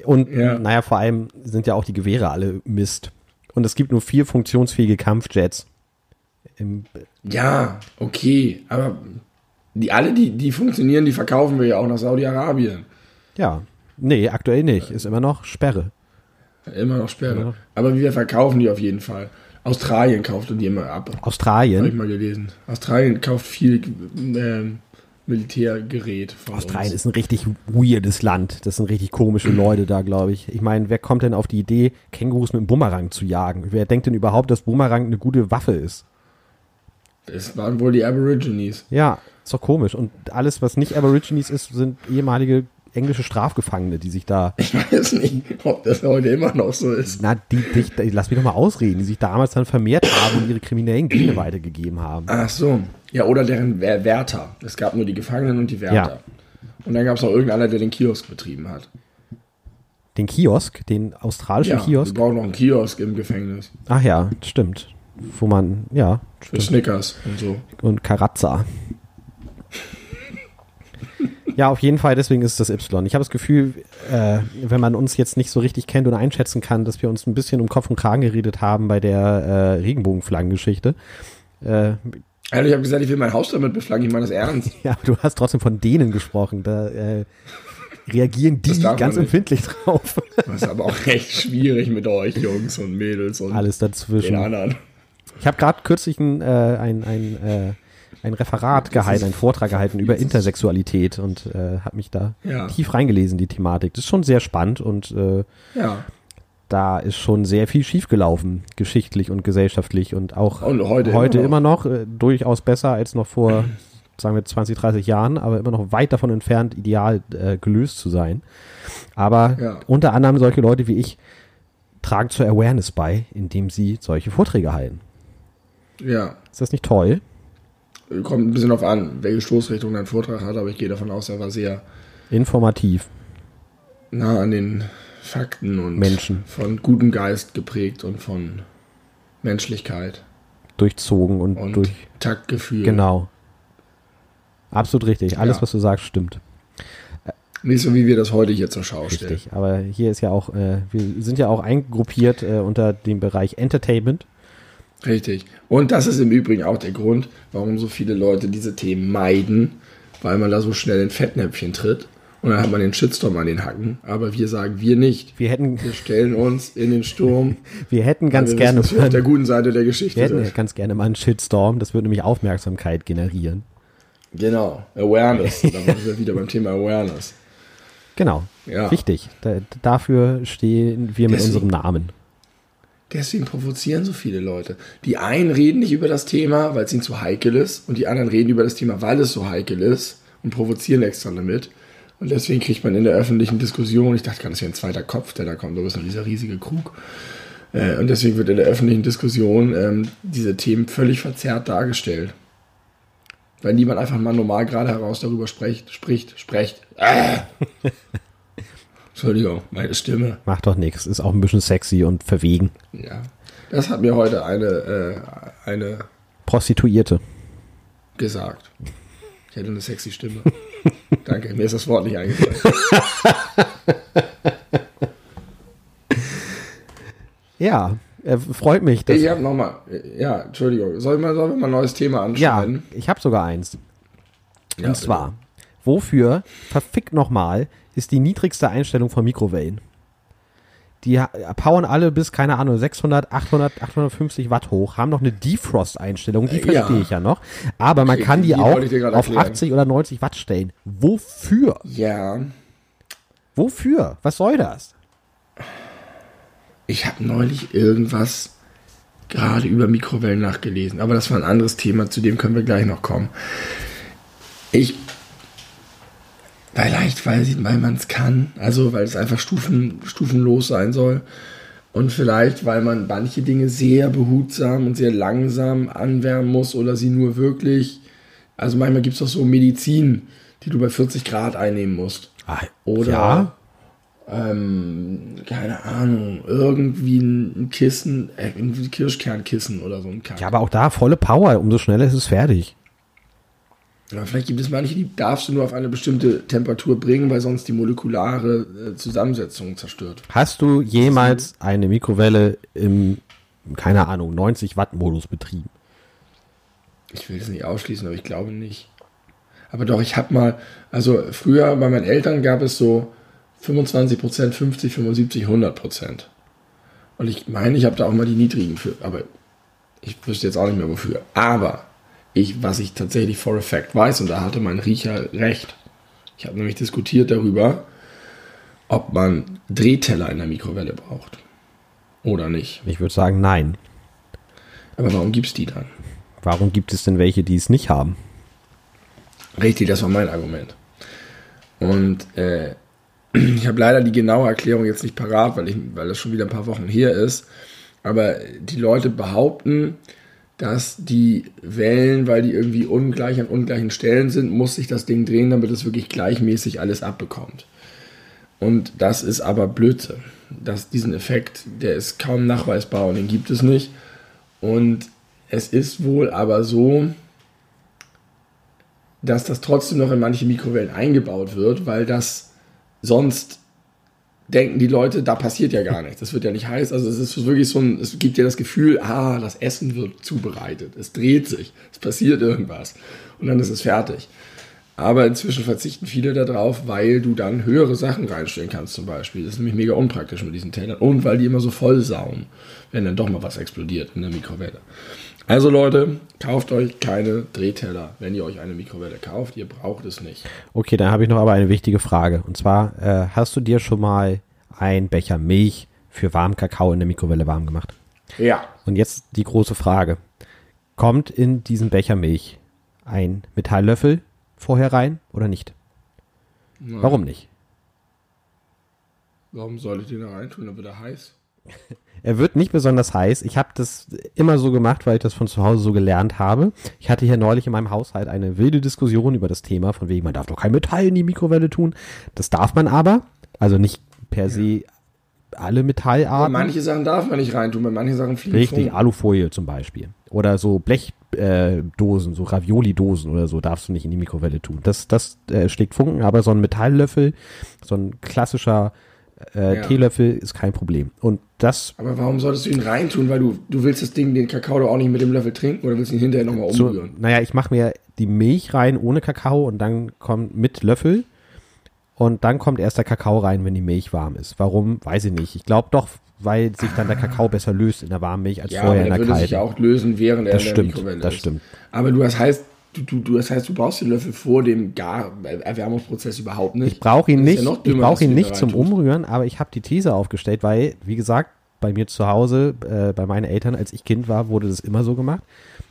Und Ja. naja, vor allem sind ja auch die Gewehre alle Mist. Und es gibt nur vier funktionsfähige Kampfjets. Ja, okay, aber die alle, die, die funktionieren, die verkaufen wir ja auch nach Saudi-Arabien. ja, nee, aktuell nicht. Ist immer noch Sperre. Immer noch Sperre. Ja. Aber wir verkaufen die auf jeden Fall. Australien kauft die immer ab. Habe ich Australien. mal gelesen. Australien kauft viel ähm, Militärgerät von Australien uns. ist ein richtig weirdes Land. Das sind richtig komische Leute da, glaube ich. Ich meine, wer kommt denn auf die Idee, Kängurus mit einem Bumerang zu jagen? Wer denkt denn überhaupt, dass Bumerang eine gute Waffe ist? Das waren wohl die Aborigines. Ja, ist doch komisch. Und alles, was nicht Aborigines ist, sind ehemalige englische Strafgefangene, die sich da Ich weiß nicht, ob das heute immer noch so ist. Na, die, dich, lass mich doch mal ausreden, die sich damals dann vermehrt haben und ihre kriminellen Gene weitergegeben haben. Ach so. Ja, oder deren Wärter. Es gab nur die Gefangenen und die Wärter. Ja. Und dann gab es noch irgendeiner, der den Kiosk betrieben hat. Den Kiosk, den australischen Ja, wir Kiosk. brauchen noch einen Kiosk im Gefängnis. Ach ja, stimmt. Wo man, ja, Für stimmt. Snickers und so. Und Karazza. Ja, auf jeden Fall, deswegen ist es das Y. Ich habe das Gefühl, äh, wenn man uns jetzt nicht so richtig kennt und einschätzen kann, dass wir uns ein bisschen um Kopf und Kragen geredet haben bei der äh, Regenbogenflaggengeschichte. Äh, Alter, ich habe gesagt, ich will mein Haus damit beflaggen, ich meine das ernst. ja, du hast trotzdem von denen gesprochen. Da äh, reagieren die ganz empfindlich drauf. Das ist aber auch recht schwierig mit euch, Jungs und Mädels und Alles den dazwischen. anderen. Ich habe gerade kürzlich ein, äh, ein, ein, äh, ein Referat gehalten, einen Vortrag gehalten über Intersexualität und äh, habe mich da Ja. tief reingelesen, die Thematik. Das ist schon sehr spannend und äh, Ja. da ist schon sehr viel schiefgelaufen, geschichtlich und gesellschaftlich und auch Und heute heute immer immer noch, äh, durchaus besser als noch vor, sagen wir, 20, 30 Jahren, aber immer noch weit davon entfernt, ideal äh, gelöst zu sein. Aber Ja. unter anderem solche Leute wie ich tragen zur Awareness bei, indem sie solche Vorträge halten. Ja. Ist das nicht toll? Kommt ein bisschen auf an, welche Stoßrichtung dein Vortrag hat, aber ich gehe davon aus, er war sehr Informativ. nah an den Fakten und Menschen. von gutem Geist geprägt und von Menschlichkeit durchzogen und, und durch. Taktgefühl. Genau. Absolut richtig. Alles, Ja. was du sagst, stimmt. Nicht so, wie wir das heute hier zur Schau stellen. Richtig. Aber hier ist ja auch, äh, wir sind ja auch eingruppiert äh, unter dem Bereich Entertainment. Richtig. Und das ist im Übrigen auch der Grund, warum so viele Leute diese Themen meiden, weil man da so schnell in Fettnäpfchen tritt Und dann hat man den Shitstorm an den Hacken. Aber wir sagen, wir nicht. Wir hätten, Wir stellen uns in den Sturm. wir hätten ganz wir gerne wissen, auf der guten Seite der Geschichte wir hätten ganz gerne mal einen Shitstorm. Das würde nämlich Aufmerksamkeit generieren. Genau. Awareness. Da sind wir wieder beim Thema Awareness. Genau. Ja. Wichtig. Da, dafür stehen wir mit Deswegen- unserem Namen. Deswegen provozieren so viele Leute. Die einen reden nicht über das Thema, weil es ihnen zu heikel ist, und die anderen reden über das Thema, weil es so heikel ist und provozieren extra damit. Und deswegen kriegt man in der öffentlichen Diskussion, ich dachte das wäre ein zweiter Kopf, der da kommt, aber es ist noch dieser riesige Krug. Äh, und deswegen wird in der öffentlichen Diskussion ähm, diese Themen völlig verzerrt dargestellt. Weil niemand einfach mal normal gerade heraus darüber spricht, spricht, spricht. Ah! Entschuldigung, meine Stimme. Macht doch nichts. Ist auch ein bisschen sexy und verwegen. Ja, das hat mir heute eine, äh, eine Prostituierte. gesagt. Ich hätte eine sexy Stimme. Danke, mir ist das Wort nicht eingefallen. Ja, äh, freut mich. Dass, Ich habe nochmal, ja, Entschuldigung, sollen wir, sollen wir mal ein neues Thema ja, anschneiden? ich habe sogar eins. Ja, Und zwar, wofür, verfickt nochmal, ist die niedrigste Einstellung von Mikrowellen? Die powern alle bis, keine Ahnung, 600, 800, 850 Watt hoch, haben noch eine Defrost-Einstellung, die Äh, ja. verstehe ich ja noch. Aber man Okay, kann die, die auch auf erklären. 80 oder 90 Watt stellen. Wofür? Ja, Wofür? Was soll das? ich habe neulich irgendwas gerade über Mikrowellen nachgelesen, aber das war ein anderes Thema, zu dem können wir gleich noch kommen. Ich, vielleicht, weil, sie- weil man es kann, also weil es einfach stufen, stufenlos sein soll. Und vielleicht, weil man manche Dinge sehr behutsam und sehr langsam anwärmen muss oder sie nur wirklich, also manchmal gibt es auch so Medizin, die du bei 40 Grad einnehmen musst. Ah, Oder ja, ähm, keine Ahnung, irgendwie ein Kissen, äh, irgendwie ein Kirschkernkissen oder so ein Kack. ja, aber auch da volle Power, umso schneller ist es fertig. Aber vielleicht gibt es manche, die darfst du nur auf eine bestimmte Temperatur bringen, weil sonst die molekulare äh, Zusammensetzung zerstört. Hast du jemals eine Mikrowelle im, keine Ahnung, 90 Watt Modus betrieben? Ich will es nicht ausschließen, aber ich glaube nicht. Aber doch, ich habe mal, also früher bei meinen Eltern gab es so 25%, 50, 75, 100%. Und ich meine, ich habe da auch mal die niedrigen für, aber ich wüsste jetzt auch nicht mehr wofür. Aber ich, was ich tatsächlich for a fact weiß, und da hatte mein Riecher recht. Ich habe nämlich diskutiert darüber, ob man Drehteller in der Mikrowelle braucht. Oder nicht. Ich würde sagen, nein. Aber warum gibt's die dann? Warum gibt es denn welche, die es nicht haben? Richtig, das war mein Argument. Und äh, ich habe leider die genaue Erklärung jetzt nicht parat, weil, ich, weil das schon wieder ein paar Wochen her ist. Aber die Leute behaupten, dass die Wellen, weil die irgendwie ungleich an ungleichen Stellen sind, muss sich das Ding drehen, damit es wirklich gleichmäßig alles abbekommt. Und das ist aber Blödsinn. Das, diesen Effekt, der ist kaum nachweisbar und den gibt es nicht. Und es ist wohl aber so, dass das trotzdem noch in manche Mikrowellen eingebaut wird, weil das sonst denken die Leute, da passiert ja gar nichts. Das wird ja nicht heiß. Also es ist wirklich so ein, es gibt ja das Gefühl, ah, das Essen wird zubereitet. Es dreht sich. Es passiert irgendwas. Und dann ist es fertig. Aber inzwischen verzichten viele darauf, weil du dann höhere Sachen reinstellen kannst zum Beispiel. Das ist nämlich mega unpraktisch mit diesen Tellern. Und weil die immer so voll sauen, wenn dann doch mal was explodiert in der Mikrowelle. Also Leute, kauft euch keine Drehteller, wenn ihr euch eine Mikrowelle kauft. Ihr braucht es nicht. Okay, dann habe ich noch aber eine wichtige Frage. Und zwar, äh, hast du dir schon mal einen Becher Milch für warmen Kakao in der Mikrowelle warm gemacht? Ja. Und jetzt die große Frage. Kommt in diesen Becher Milch ein Metalllöffel vorher rein oder nicht? Warum nicht? Warum soll ich den da reintun? Dann wird er heiß. Er wird nicht besonders heiß. Ich habe das immer so gemacht, weil ich das von zu Hause so gelernt habe. Ich hatte hier neulich in meinem Haushalt eine wilde Diskussion über das Thema, von wegen, man darf doch kein Metall in die Mikrowelle tun. Das darf man aber. Also nicht per se alle Metallarten. manche Sachen darf man nicht reintun, bei manchen Sachen fliegen Richtig. Alufolie zum Beispiel. Oder so Blechdosen, äh, Dosen, so Ravioli-Dosen oder so darfst du nicht in die Mikrowelle tun. Das, das äh, schlägt Funken, aber so ein Metalllöffel, so ein klassischer äh, Ja. Teelöffel ist kein Problem. Und das Aber warum solltest du ihn reintun? Weil du, du willst das Ding, den Kakao doch auch nicht mit dem Löffel trinken oder willst ihn hinterher nochmal so, umrühren? naja, ich mache mir die Milch rein ohne Kakao und dann kommt mit Löffel Und dann kommt erst der Kakao rein, wenn die Milch warm ist. Warum? Weiß ich nicht. Ich glaube doch, weil sich dann der Kakao besser löst in der warmen Milch als Ja, vorher in der der würde sich kalten. ja auch lösen, während er Das in der stimmt, Mikrowelle das ist. stimmt. Aber du, das heißt, du, du, du, das heißt, du brauchst den Löffel vor dem Gar Erwärmungsprozess überhaupt nicht. Ich brauche ihn nicht, ja noch ich dümmer, brauche ihn nicht zum. Umrühren, aber ich habe die These aufgestellt, weil, wie gesagt, bei mir zu Hause, äh, bei meinen Eltern, als ich Kind war, wurde das immer so gemacht.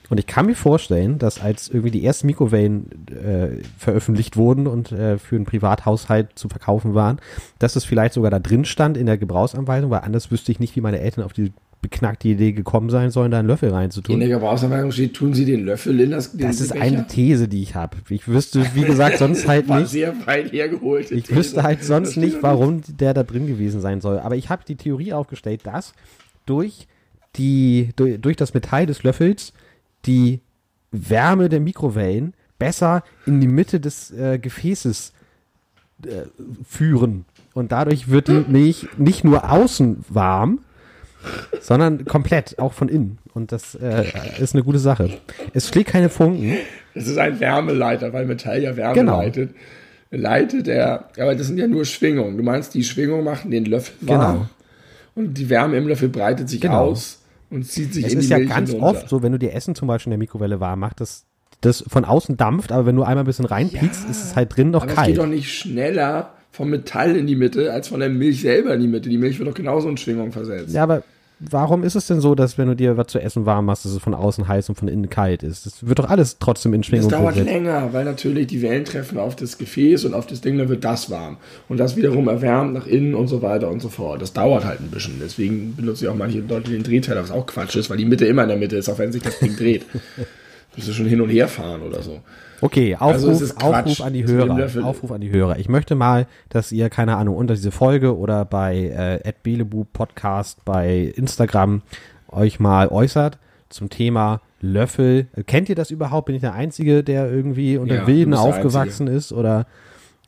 Und ich kann mir vorstellen, dass als irgendwie die ersten Mikrowellen äh, veröffentlicht wurden und äh, für einen Privathaushalt zu verkaufen waren, dass es vielleicht sogar da drin stand in der Gebrauchsanweisung, weil anders wüsste ich nicht, wie meine Eltern auf die beknackte Idee gekommen sein sollen, da einen Löffel In reinzutun. der Gebrauchsanweisung steht, tun Sie den Löffel in das den Das ist Becher? eine These, die ich habe. Ich wüsste, wie gesagt, sonst halt War nicht. sehr weit hergeholt. Ich wüsste halt sonst nicht, warum der da drin gewesen sein soll. Aber ich habe die Theorie aufgestellt, dass durch, die, durch, durch das Metall des Löffels die Wärme der Mikrowellen besser in die Mitte des äh, Gefäßes äh, führen. Und dadurch wird die Milch nicht nur außen warm, sondern komplett, auch von innen. Und das äh, ist eine gute Sache. Es schlägt keine Funken. Es ist ein Wärmeleiter, weil Metall ja Wärme Genau. leitet. Leitet er, aber das sind ja nur Schwingungen. Du meinst, die Schwingungen machen den Löffel warm. Genau. Und die Wärme im Löffel breitet sich Genau. aus und zieht sich Es in ist die ja Milch ganz hinunter. oft so, wenn du dir Essen zum Beispiel in der Mikrowelle warm machst, dass das von außen dampft, aber wenn du einmal ein bisschen reinpiekst, ist es halt drin noch Aber es geht kalt. doch nicht schneller vom Metall in die Mitte, als von der Milch selber in die Mitte. Die Milch wird doch genauso in Schwingung versetzt. Ja, aber warum ist es denn so, dass wenn du dir was zu essen warm machst, dass es von außen heiß und von innen kalt ist? Das wird doch alles trotzdem in Das Schwingung dauert versetzt. länger, weil natürlich die Wellen treffen auf das Gefäß und auf das Ding, dann wird das warm. Und das wiederum erwärmt nach innen und so weiter und so fort. Das dauert halt ein bisschen. Deswegen benutzen ja auch manche Leute den Drehteiler, was auch Quatsch ist, weil die Mitte immer in der Mitte ist, auch wenn sich das Ding dreht. Müsst du schon hin und her fahren oder so. Okay, Also Aufruf, Quatsch. Aufruf an die Hörer. Aufruf an die Hörer. Ich möchte mal, dass ihr, keine Ahnung, unter diese Folge oder bei äh, Belebu Podcast bei Instagram euch mal äußert zum Thema Löffel. Kennt ihr das überhaupt? Bin ich der Einzige, der irgendwie unter Ja, Wilden aufgewachsen ist? Oder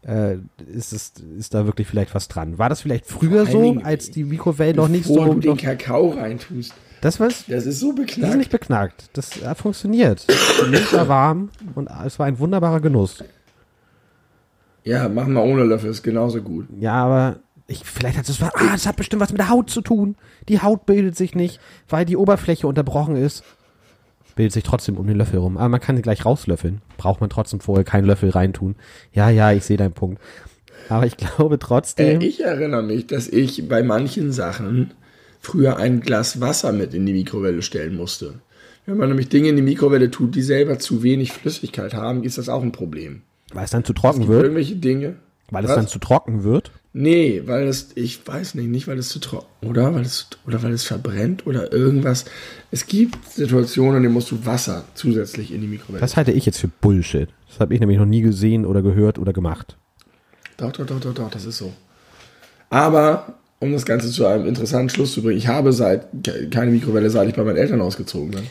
äh, ist, es, ist da wirklich vielleicht was dran? War das vielleicht früher so, als die Mikrowellen noch nicht Bevor so. du den Noch, Kakao reintust. Das was? Das ist so Die sind beknackt. nicht beknackt. Das hat funktioniert. Die Milch war warm und es war ein wunderbarer Genuss. Ja, mach mal ohne Löffel, ist genauso gut. Ja, aber ich, vielleicht hat es was. Ah, das hat bestimmt was mit der Haut zu tun. Die Haut bildet sich nicht, weil die Oberfläche unterbrochen ist. Bildet sich trotzdem um den Löffel rum. Aber man kann ihn gleich rauslöffeln. Braucht man trotzdem vorher keinen Löffel reintun. Ja, ja, ich sehe deinen Punkt. Aber ich glaube Äh, trotzdem. ich erinnere mich, dass ich bei manchen Sachen früher ein Glas Wasser mit in die Mikrowelle stellen musste. Wenn man nämlich Dinge in die Mikrowelle tut, die selber zu wenig Flüssigkeit haben, ist das auch ein Problem. weil es dann zu trocken wird. irgendwelche Dinge. Weil es dann zu trocken wird. Nee, weil es, ich weiß nicht, nicht weil es zu trocken, oder? Weil es, oder weil es verbrennt oder irgendwas. Es gibt Situationen, in denen musst du Wasser zusätzlich in die Mikrowelle. Das halte ich jetzt für Bullshit. Das habe ich nämlich noch nie gesehen oder gehört oder gemacht. Doch, doch, doch, doch, doch, das ist so. Aber, um das Ganze zu einem interessanten Schluss zu bringen, ich habe seit ke- keine Mikrowelle, seit ich bei meinen Eltern ausgezogen bin.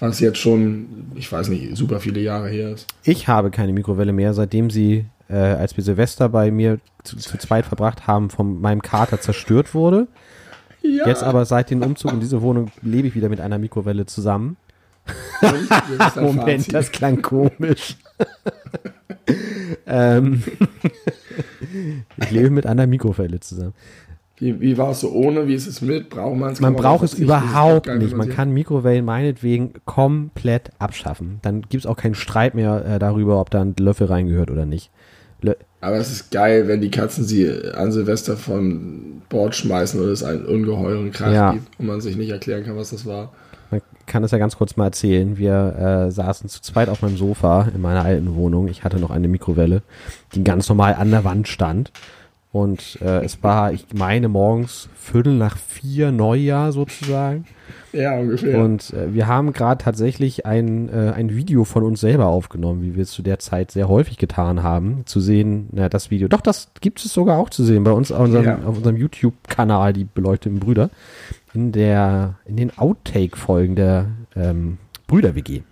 Was jetzt schon, ich weiß nicht, super viele Jahre her ist. Ich habe keine Mikrowelle mehr, seitdem sie, äh, als wir Silvester bei mir zu, zu zweit verbracht haben, von meinem Kater zerstört wurde. Ja, Jetzt aber seit dem Umzug in diese Wohnung lebe ich wieder mit einer Mikrowelle zusammen. das Moment, Fazit. das klang komisch. ähm, ich lebe mit einer Mikrowelle zusammen. Wie, wie war es so ohne? Wie ist es mit? Braucht man es? Man braucht es überhaupt nicht. Man kann Mikrowellen meinetwegen komplett abschaffen. Dann gibt es auch keinen Streit mehr äh, darüber, ob da ein Löffel reingehört oder nicht. Lö Aber es ist geil, wenn die Katzen sie an Silvester von Bord schmeißen oder es einen ungeheuren Krach Ja. gibt und man sich nicht erklären kann, was das war. Man kann das ja ganz kurz mal erzählen. Wir äh, saßen zu zweit auf meinem Sofa in meiner alten Wohnung. Ich hatte noch eine Mikrowelle, die ganz normal an der Wand stand. Und äh, es war, ich meine, morgens Viertel nach vier Neujahr sozusagen. Ja, ungefähr. Und äh, wir haben gerade tatsächlich ein, äh, ein Video von uns selber aufgenommen, wie wir es zu der Zeit sehr häufig getan haben. Zu sehen, na, das Video. Doch, das gibt es sogar auch zu sehen bei uns auf unserem, Ja. unserem YouTube-Kanal, die beleuchteten Brüder. In der, in den Outtake-Folgen der ähm, Brüder-WG.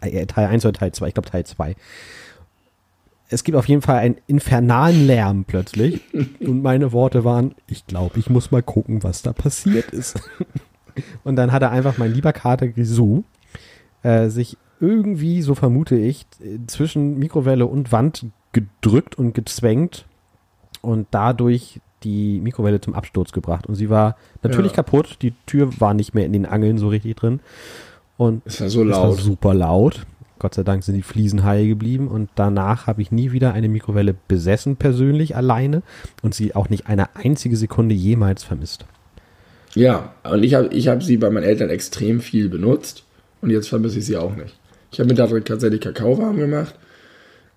Äh, Teil 1 oder Teil 2, ich glaube Teil 2. Es gibt auf jeden Fall einen infernalen Lärm plötzlich. Und meine Worte waren, ich glaube, ich muss mal gucken, was da passiert ist. Und dann hat er einfach mein lieber Kater Grisou äh, sich irgendwie, so vermute ich, zwischen Mikrowelle und Wand gedrückt und gezwängt, und dadurch die Mikrowelle zum Absturz gebracht. Und sie war natürlich Ja. kaputt. Die Tür war nicht mehr in den Angeln so richtig drin. Und Es war so es war laut. super laut. Gott sei Dank sind die Fliesen heil geblieben. Und danach habe ich nie wieder eine Mikrowelle besessen, persönlich alleine. Und sie auch nicht eine einzige Sekunde jemals vermisst. Ja, und ich habe ich hab sie bei meinen Eltern extrem viel benutzt und jetzt vermisse ich sie auch nicht. Ich habe mir da drin tatsächlich Kakao warm gemacht.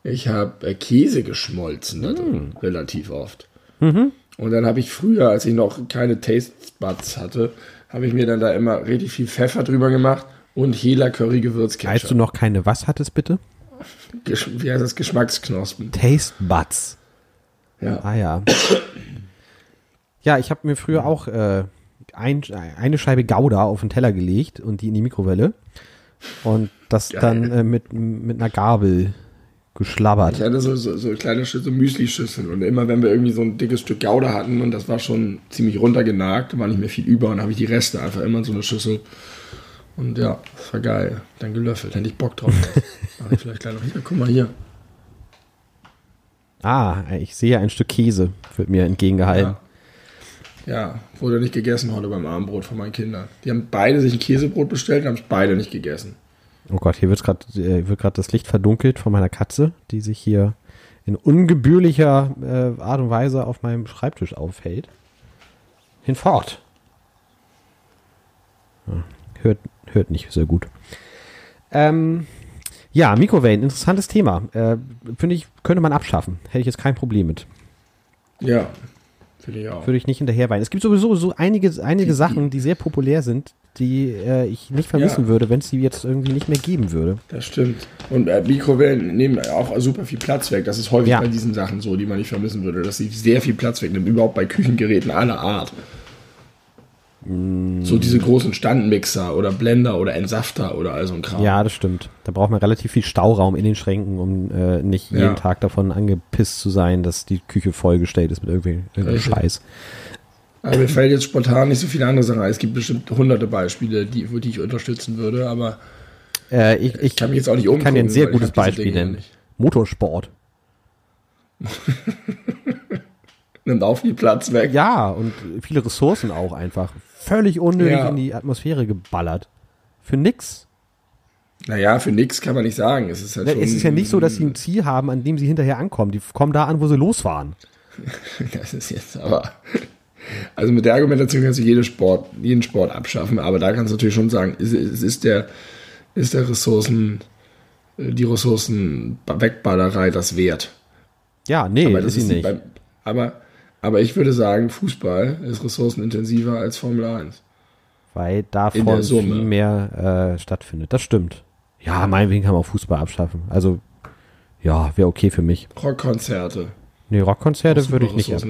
Ich habe äh, Käse geschmolzen drin, relativ oft. Und dann habe ich früher, als ich noch keine Taste Buds hatte, habe ich mir dann da immer richtig viel Pfeffer drüber gemacht und Hela Curry Als du Gewürzketchup. noch keine was hattest, bitte? Gesch wie heißt das? Geschmacksknospen. Taste Buds. Ja. Ah ja. ja, ich habe mir früher auch äh, ein, eine Scheibe Gouda auf den Teller gelegt und die in die Mikrowelle. Und das Geil. dann äh, mit, mit einer Gabel geschlabbert. Ich hatte so, so, so kleine Schüssel, Müsli-Schüsseln und immer wenn wir irgendwie so ein dickes Stück Gouda hatten und das war schon ziemlich runtergenagt, war nicht mehr viel über und habe ich die Reste einfach immer in so eine Schüssel und ja, das war geil. Dann gelöffelt, hätte ich Bock drauf. Mach ich vielleicht gleich noch hier, guck mal hier. Ah, ich sehe ein Stück Käse, wird mir entgegengehalten. Ja. ja, wurde nicht gegessen heute beim Abendbrot von meinen Kindern. Die haben beide sich ein Käsebrot bestellt und haben es beide nicht gegessen. Oh Gott, hier wird's grad, äh, wird gerade das Licht verdunkelt von meiner Katze, die sich hier in ungebührlicher äh, Art und Weise auf meinem Schreibtisch aufhält. Hinfort. Ja, hört, hört nicht sehr gut. Ähm, ja, Mikrowellen, interessantes Thema. Äh, Finde ich, könnte man abschaffen. Hätte ich jetzt kein Problem mit. Ja, finde ich auch. Würde ich nicht hinterher weinen. Es gibt sowieso so einige, einige Sachen, die sehr populär sind, die äh, ich nicht vermissen Ja. würde, wenn es die jetzt irgendwie nicht mehr geben würde. Das stimmt. Und äh, Mikrowellen nehmen auch super viel Platz weg. Das ist häufig Ja. bei diesen Sachen so, die man nicht vermissen würde, dass sie sehr viel Platz wegnehmen. Überhaupt bei Küchengeräten aller Art. So diese großen Standmixer oder Blender oder Entsafter oder all so ein Kram. Ja, das stimmt. Da braucht man relativ viel Stauraum in den Schränken, um äh, nicht Ja. jeden Tag davon angepisst zu sein, dass die Küche vollgestellt ist mit Richtig. Scheiß. Aber mir fällt jetzt spontan nicht so viele andere Sachen ein. Es gibt bestimmt hunderte Beispiele, die, die ich unterstützen würde, aber Äh, ich, ich, kann mich jetzt auch nicht ich kann dir ein umgucken, sehr gutes Beispiel nennen. Motorsport. Nimmt auch viel Platz weg. Ja, und viele Ressourcen auch einfach. Völlig unnötig Ja. in die Atmosphäre geballert. Für nix. Naja, für nix kann man nicht sagen. Es ist, halt schon, Es ist ja nicht so, dass sie ein Ziel haben, an dem sie hinterher ankommen. Die kommen da an, wo sie losfahren. Das ist jetzt aber. Also mit der Argumentation kannst du jede Sport, jeden Sport abschaffen, aber da kannst du natürlich schon sagen, es, es ist der, ist der Ressourcen, äh, die Ressourcenwegballerei das wert. Ja, nee, Aber, das ist sie ist nicht. beim, aber, aber ich würde sagen, Fußball ist ressourcenintensiver als Formel 1. weil davon viel mehr äh, stattfindet. Das stimmt. Ja, meinetwegen kann man auch Fußball abschaffen. Also, ja, wäre okay für mich. Rockkonzerte. Nee, Rockkonzerte würde ich nicht ab.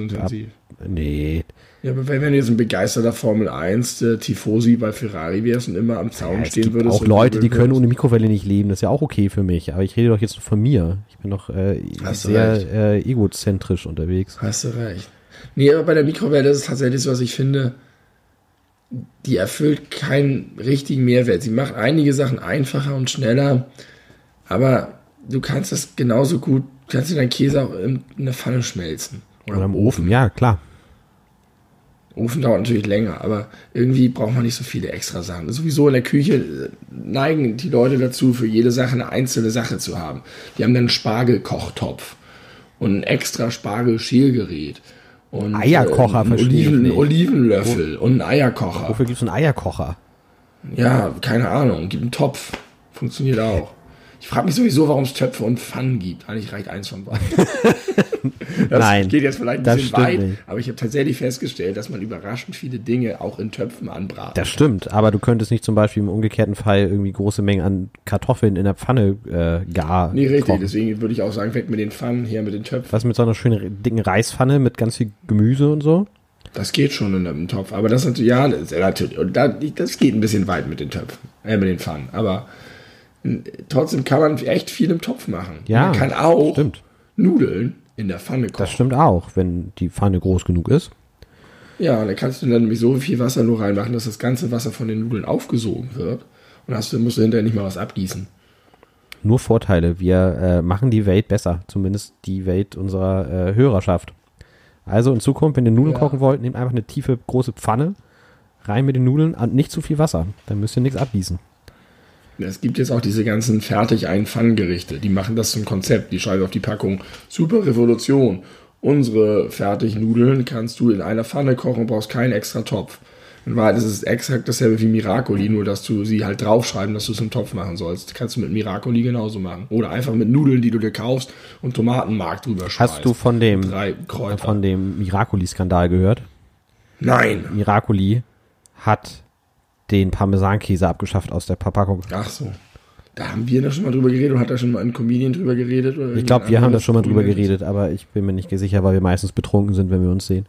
Nee. Ja, aber wenn, wenn du jetzt ein begeisterter Formel 1 der Tifosi bei Ferrari wärst und immer am Zaun Es stehen würdest. auch Leute, die können ohne. Mikrowelle nicht leben. Das ist ja auch okay für mich. Aber ich rede doch jetzt nur von mir. Ich bin doch äh, sehr äh, egozentrisch unterwegs. Hast du recht. Nee, aber bei der Mikrowelle ist es tatsächlich so, was ich finde, die erfüllt keinen richtigen Mehrwert. Sie macht einige Sachen einfacher und schneller, aber du kannst das genauso gut, kannst du deinen Käse auch in eine Pfanne schmelzen. Oder im Ofen, ja, klar. Ofen dauert natürlich länger, aber irgendwie braucht man nicht so viele extra Sachen. Sowieso in der Küche äh, neigen die Leute dazu, für jede Sache eine einzelne Sache zu haben. Die haben dann einen Spargelkochtopf und ein extra Spargelschälgerät. Und Eierkocher, äh, verstehe ich Oliven. Olivenlöffel und einen Eierkocher. Wofür gibt es einen Eierkocher? Ja, keine Ahnung. Gibt einen Topf. Funktioniert auch. Ich frage mich sowieso, warum es Töpfe und Pfannen gibt. Eigentlich reicht eins von beiden. das Nein, geht jetzt vielleicht ein bisschen weit, nicht. aber ich habe tatsächlich festgestellt, dass man überraschend viele Dinge auch in Töpfen anbraten Das stimmt, aber du könntest nicht zum Beispiel im umgekehrten Fall irgendwie große Mengen an Kartoffeln in der Pfanne äh, gar Nee, richtig. kochen. Deswegen würde ich auch sagen, weg mit den Pfannen, her mit den Töpfen. Was mit so einer schönen dicken Reispfanne mit ganz viel Gemüse und so? Das geht schon in einem Topf. Aber das natürlich, ja, das, natürlich. Und da, das geht ein bisschen weit mit den Töpfen, äh, mit den Pfannen. Aber trotzdem kann man echt viel im Topf machen. Ja, man kann auch stimmt. Nudeln in der Pfanne kochen. Das stimmt auch, wenn die Pfanne groß genug ist. Ja, und da kannst du dann nämlich so viel Wasser nur reinmachen, dass das ganze Wasser von den Nudeln aufgesogen wird. Und hast du, musst du hinterher nicht mal was abgießen. Nur Vorteile. Wir äh, machen die Welt besser, zumindest die Welt unserer äh, Hörerschaft. Also in Zukunft, wenn ihr Nudeln Ja. kochen wollt, nehmt einfach eine tiefe, große Pfanne, rein mit den Nudeln und nicht zu viel Wasser. Dann müsst ihr nichts abgießen. Es gibt jetzt auch diese ganzen fertig Pfannengerichte. Die machen das zum Konzept. Die schreiben auf die Packung. Super Revolution. Unsere Fertignudeln kannst du in einer Pfanne kochen und brauchst keinen extra Topf. In Wahrheit ist es exakt dasselbe wie Miracoli, nur dass du sie halt draufschreiben, dass du es im Topf machen sollst. Kannst du mit Miracoli genauso machen. Oder einfach mit Nudeln, die du dir kaufst und Tomatenmark drüber schmeißt. Hast du von dem, von dem Miracoli-Skandal gehört? Nein. Miracoli hat den Parmesankäse abgeschafft aus der Verpackung. Ach so. Da haben wir da schon mal drüber geredet und hat da schon mal ein Comedian drüber geredet? Oder Ich glaube, wir haben da schon mal drüber geredet, aber ich bin mir nicht sicher, weil wir meistens betrunken sind, wenn wir uns sehen.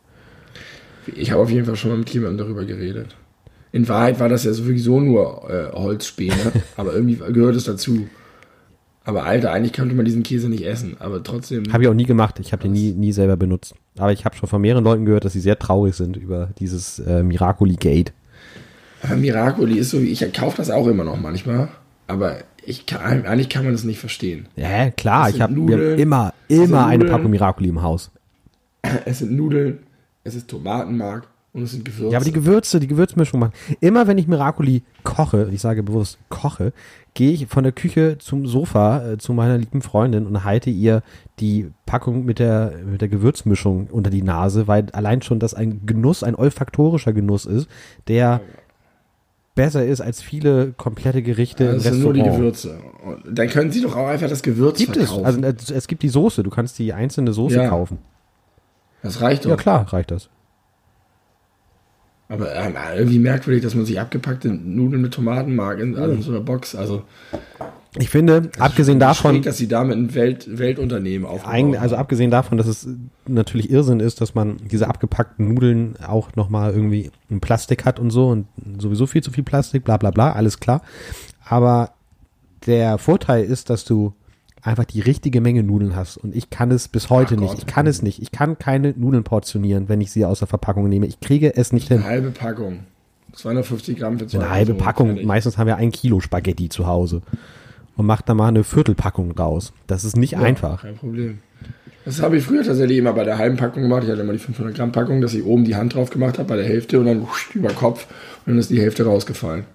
Ich habe auf jeden Fall schon mal mit jemandem darüber geredet. In Wahrheit war das ja sowieso nur äh, Holzspäne, aber irgendwie gehört es dazu. Aber Alter, eigentlich könnte man diesen Käse nicht essen, aber trotzdem. Habe ich auch nie gemacht. Ich habe den nie, nie selber benutzt. Aber ich habe schon von mehreren Leuten gehört, dass sie sehr traurig sind über dieses äh, Miracoli-Gate. Aber Miracoli ist so, wie ich kaufe das auch immer noch manchmal, aber ich kann, eigentlich kann man das nicht verstehen. Ja, klar. Ich habe immer, immer eine. Packung Miracoli im Haus. Es sind Nudeln, es ist Tomatenmark und es sind Gewürze. Ja, aber die Gewürze, die Gewürzmischung machen. Immer wenn ich Miracoli koche, ich sage bewusst koche, gehe ich von der Küche zum Sofa äh, zu meiner lieben Freundin und halte ihr die Packung mit der, mit der Gewürzmischung unter die Nase, weil allein schon das ein Genuss, ein olfaktorischer Genuss ist, der besser ist als viele komplette Gerichte Ja, im das sind nur die Restaurant. Gewürze. Dann können sie doch auch einfach das Gewürz Gibt es. verkaufen. Also äh, es gibt die Soße, du kannst die einzelne Soße Ja. kaufen. das reicht doch. Ja klar, reicht das. Aber ähm, irgendwie merkwürdig, dass man sich abgepackte Nudeln mit Tomatenmark in, also in so einer Box, also Ich finde, abgesehen davon, schräg, dass sie damit ein Welt, Weltunternehmen Eigentlich, also abgesehen davon, dass es natürlich Irrsinn ist, dass man diese abgepackten Nudeln auch nochmal irgendwie in Plastik hat und so und sowieso viel zu viel Plastik, bla bla bla, alles klar. Aber der Vorteil ist, dass du einfach die richtige Menge Nudeln hast und ich kann es bis heute Ach nicht. Gott. Ich kann es nicht. Ich kann keine Nudeln portionieren, wenn ich sie aus der Verpackung nehme. Ich kriege es nicht hin. Eine halbe Packung. 250 Gramm für zwei Eine halbe Packung. Meistens haben wir ein Kilo Spaghetti zu Hause und macht da mal eine Viertelpackung raus. Das ist nicht Ja, einfach. Kein Problem. Das habe ich früher tatsächlich immer bei der halben Packung gemacht. Ich hatte immer die 500 Gramm Packung, dass ich oben die Hand drauf gemacht habe bei der Hälfte und dann wusch, über Kopf und dann ist die Hälfte rausgefallen.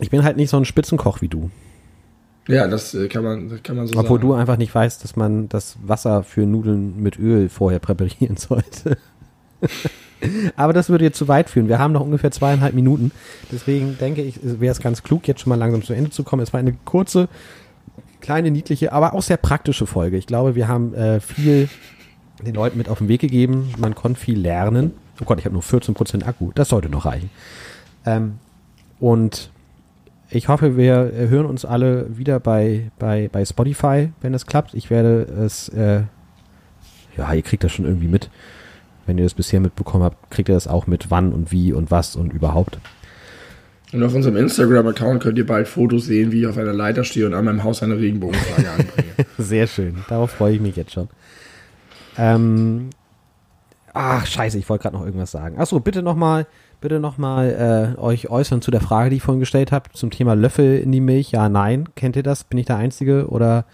Ich bin halt nicht so ein Spitzenkoch wie du. Ja, das äh, kann man, kann man so Obwohl sagen. du einfach nicht weißt, dass man das Wasser für Nudeln mit Öl vorher präparieren sollte. Aber das würde jetzt zu weit führen. Wir haben noch ungefähr zweieinhalb Minuten. Deswegen denke ich, wäre es ganz klug, jetzt schon mal langsam zu Ende zu kommen. Es war eine kurze, kleine, niedliche, aber auch sehr praktische Folge. Ich glaube, wir haben äh, viel den Leuten mit auf den Weg gegeben. Man konnte viel lernen. Oh Gott, ich habe nur 14% Akku. Das sollte noch reichen. Ähm, und ich hoffe, wir äh, hören uns alle wieder bei, bei, bei Spotify, wenn es klappt. Ich werde es, äh, ja, ihr kriegt das schon irgendwie mit. Wenn ihr das bisher mitbekommen habt, kriegt ihr das auch mit, wann und wie und was und überhaupt. Und auf unserem Instagram-Account könnt ihr bald Fotos sehen, wie ich auf einer Leiter stehe und an meinem Haus eine Regenbogenflagge anbringe. Sehr schön. Darauf freue ich mich jetzt schon. Ähm, ach, scheiße, ich wollte gerade noch irgendwas sagen. Achso, bitte nochmal, bitte nochmal äh, euch äußern zu der Frage, die ich vorhin gestellt habe, zum Thema Löffel in die Milch. Ja, nein. Kennt ihr das? Bin ich der Einzige oder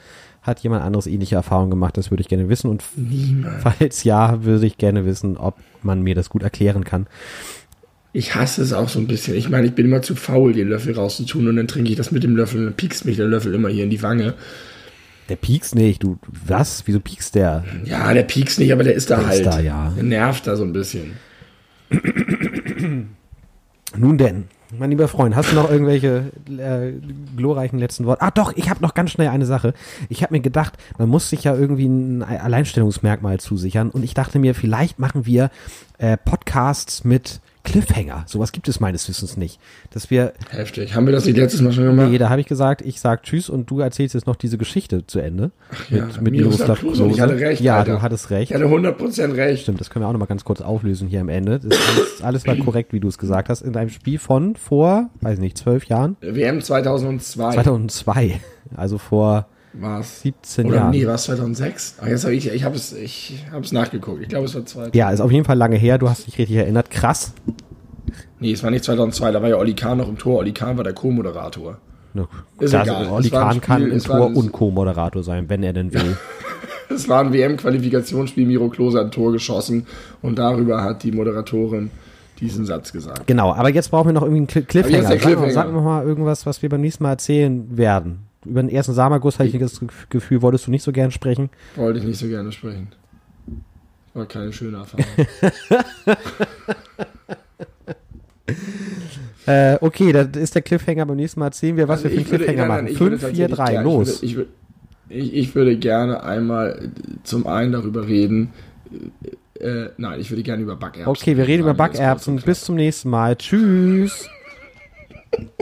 hat jemand anderes ähnliche Erfahrungen gemacht? Das würde ich gerne wissen. Und Niemand. falls ja, würde ich gerne wissen, ob man mir das gut erklären kann. Ich hasse es auch so ein bisschen. Ich meine, ich bin immer zu faul, den Löffel rauszutun und dann trinke ich das mit dem Löffel und dann piekst mich der Löffel immer hier in die Wange. Der piekst nicht. Du, was? Wieso piekst der? Ja, der piekst nicht, aber der ist da Der halt. ist da, ja. Der nervt da so ein bisschen. Nun denn, mein lieber Freund, hast du noch irgendwelche äh, glorreichen letzten Worte? Ah doch, ich habe noch ganz schnell eine Sache. Ich habe mir gedacht, man muss sich ja irgendwie ein Alleinstellungsmerkmal zusichern und ich dachte mir, vielleicht machen wir äh, Podcasts mit Cliffhanger. Sowas gibt es meines Wissens nicht. Dass wir, Heftig. Haben wir das nicht letztes Mal schon gemacht? nee, da habe ich gesagt, ich sag Tschüss und du erzählst jetzt noch diese Geschichte zu Ende. ja, mit mit Miroslav Miroslav Klose. Und ich hatte recht, Ja, Alter. du hattest recht. Ich hatte 100% recht. Stimmt, das können wir auch noch mal ganz kurz auflösen hier am Ende. Das ist alles, alles war korrekt, wie du es gesagt hast. In einem Spiel von vor, weiß nicht, zwölf Jahren? WM 2002 2002, also vor war es. 17 Oder Jahren. nee, war es 2006? Ach, jetzt habe ich, ich habe es, ich habe es nachgeguckt. Ich glaube, es war 2000. Ja, ist auf jeden Fall lange her, du hast dich richtig erinnert. Krass. Nee, es war nicht 2002, da war ja Olli Kahn noch im Tor. Olli Kahn war der Co-Moderator. Ne, Ist das- egal. Olli Kahn kann Spiel, im es war Tor und Co-Moderator sein, wenn er denn will. es war ein WM-Qualifikationsspiel, Miro Klose hat ein Tor geschossen und darüber hat die Moderatorin diesen Satz gesagt. Genau, aber jetzt brauchen wir noch irgendwie einen Cliffhanger. Sag, Cliffhanger. sag noch mal irgendwas, was wir beim nächsten Mal erzählen werden. Über den ersten Samaguss hatte ich das Gefühl, wolltest du nicht so gern sprechen? Wollte ich nicht so gerne sprechen. War keine schöne Erfahrung. äh, okay, das ist der Cliffhanger. Beim nächsten Mal erzählen wir, was also wir für einen Cliffhanger machen. 5, 4, 3, los. Ich würde, ich, ich würde gerne einmal zum einen darüber reden, äh, nein, ich würde gerne über Backerbsen. Okay, wir reden über Backerbsen. Bis zum nächsten Mal. Tschüss.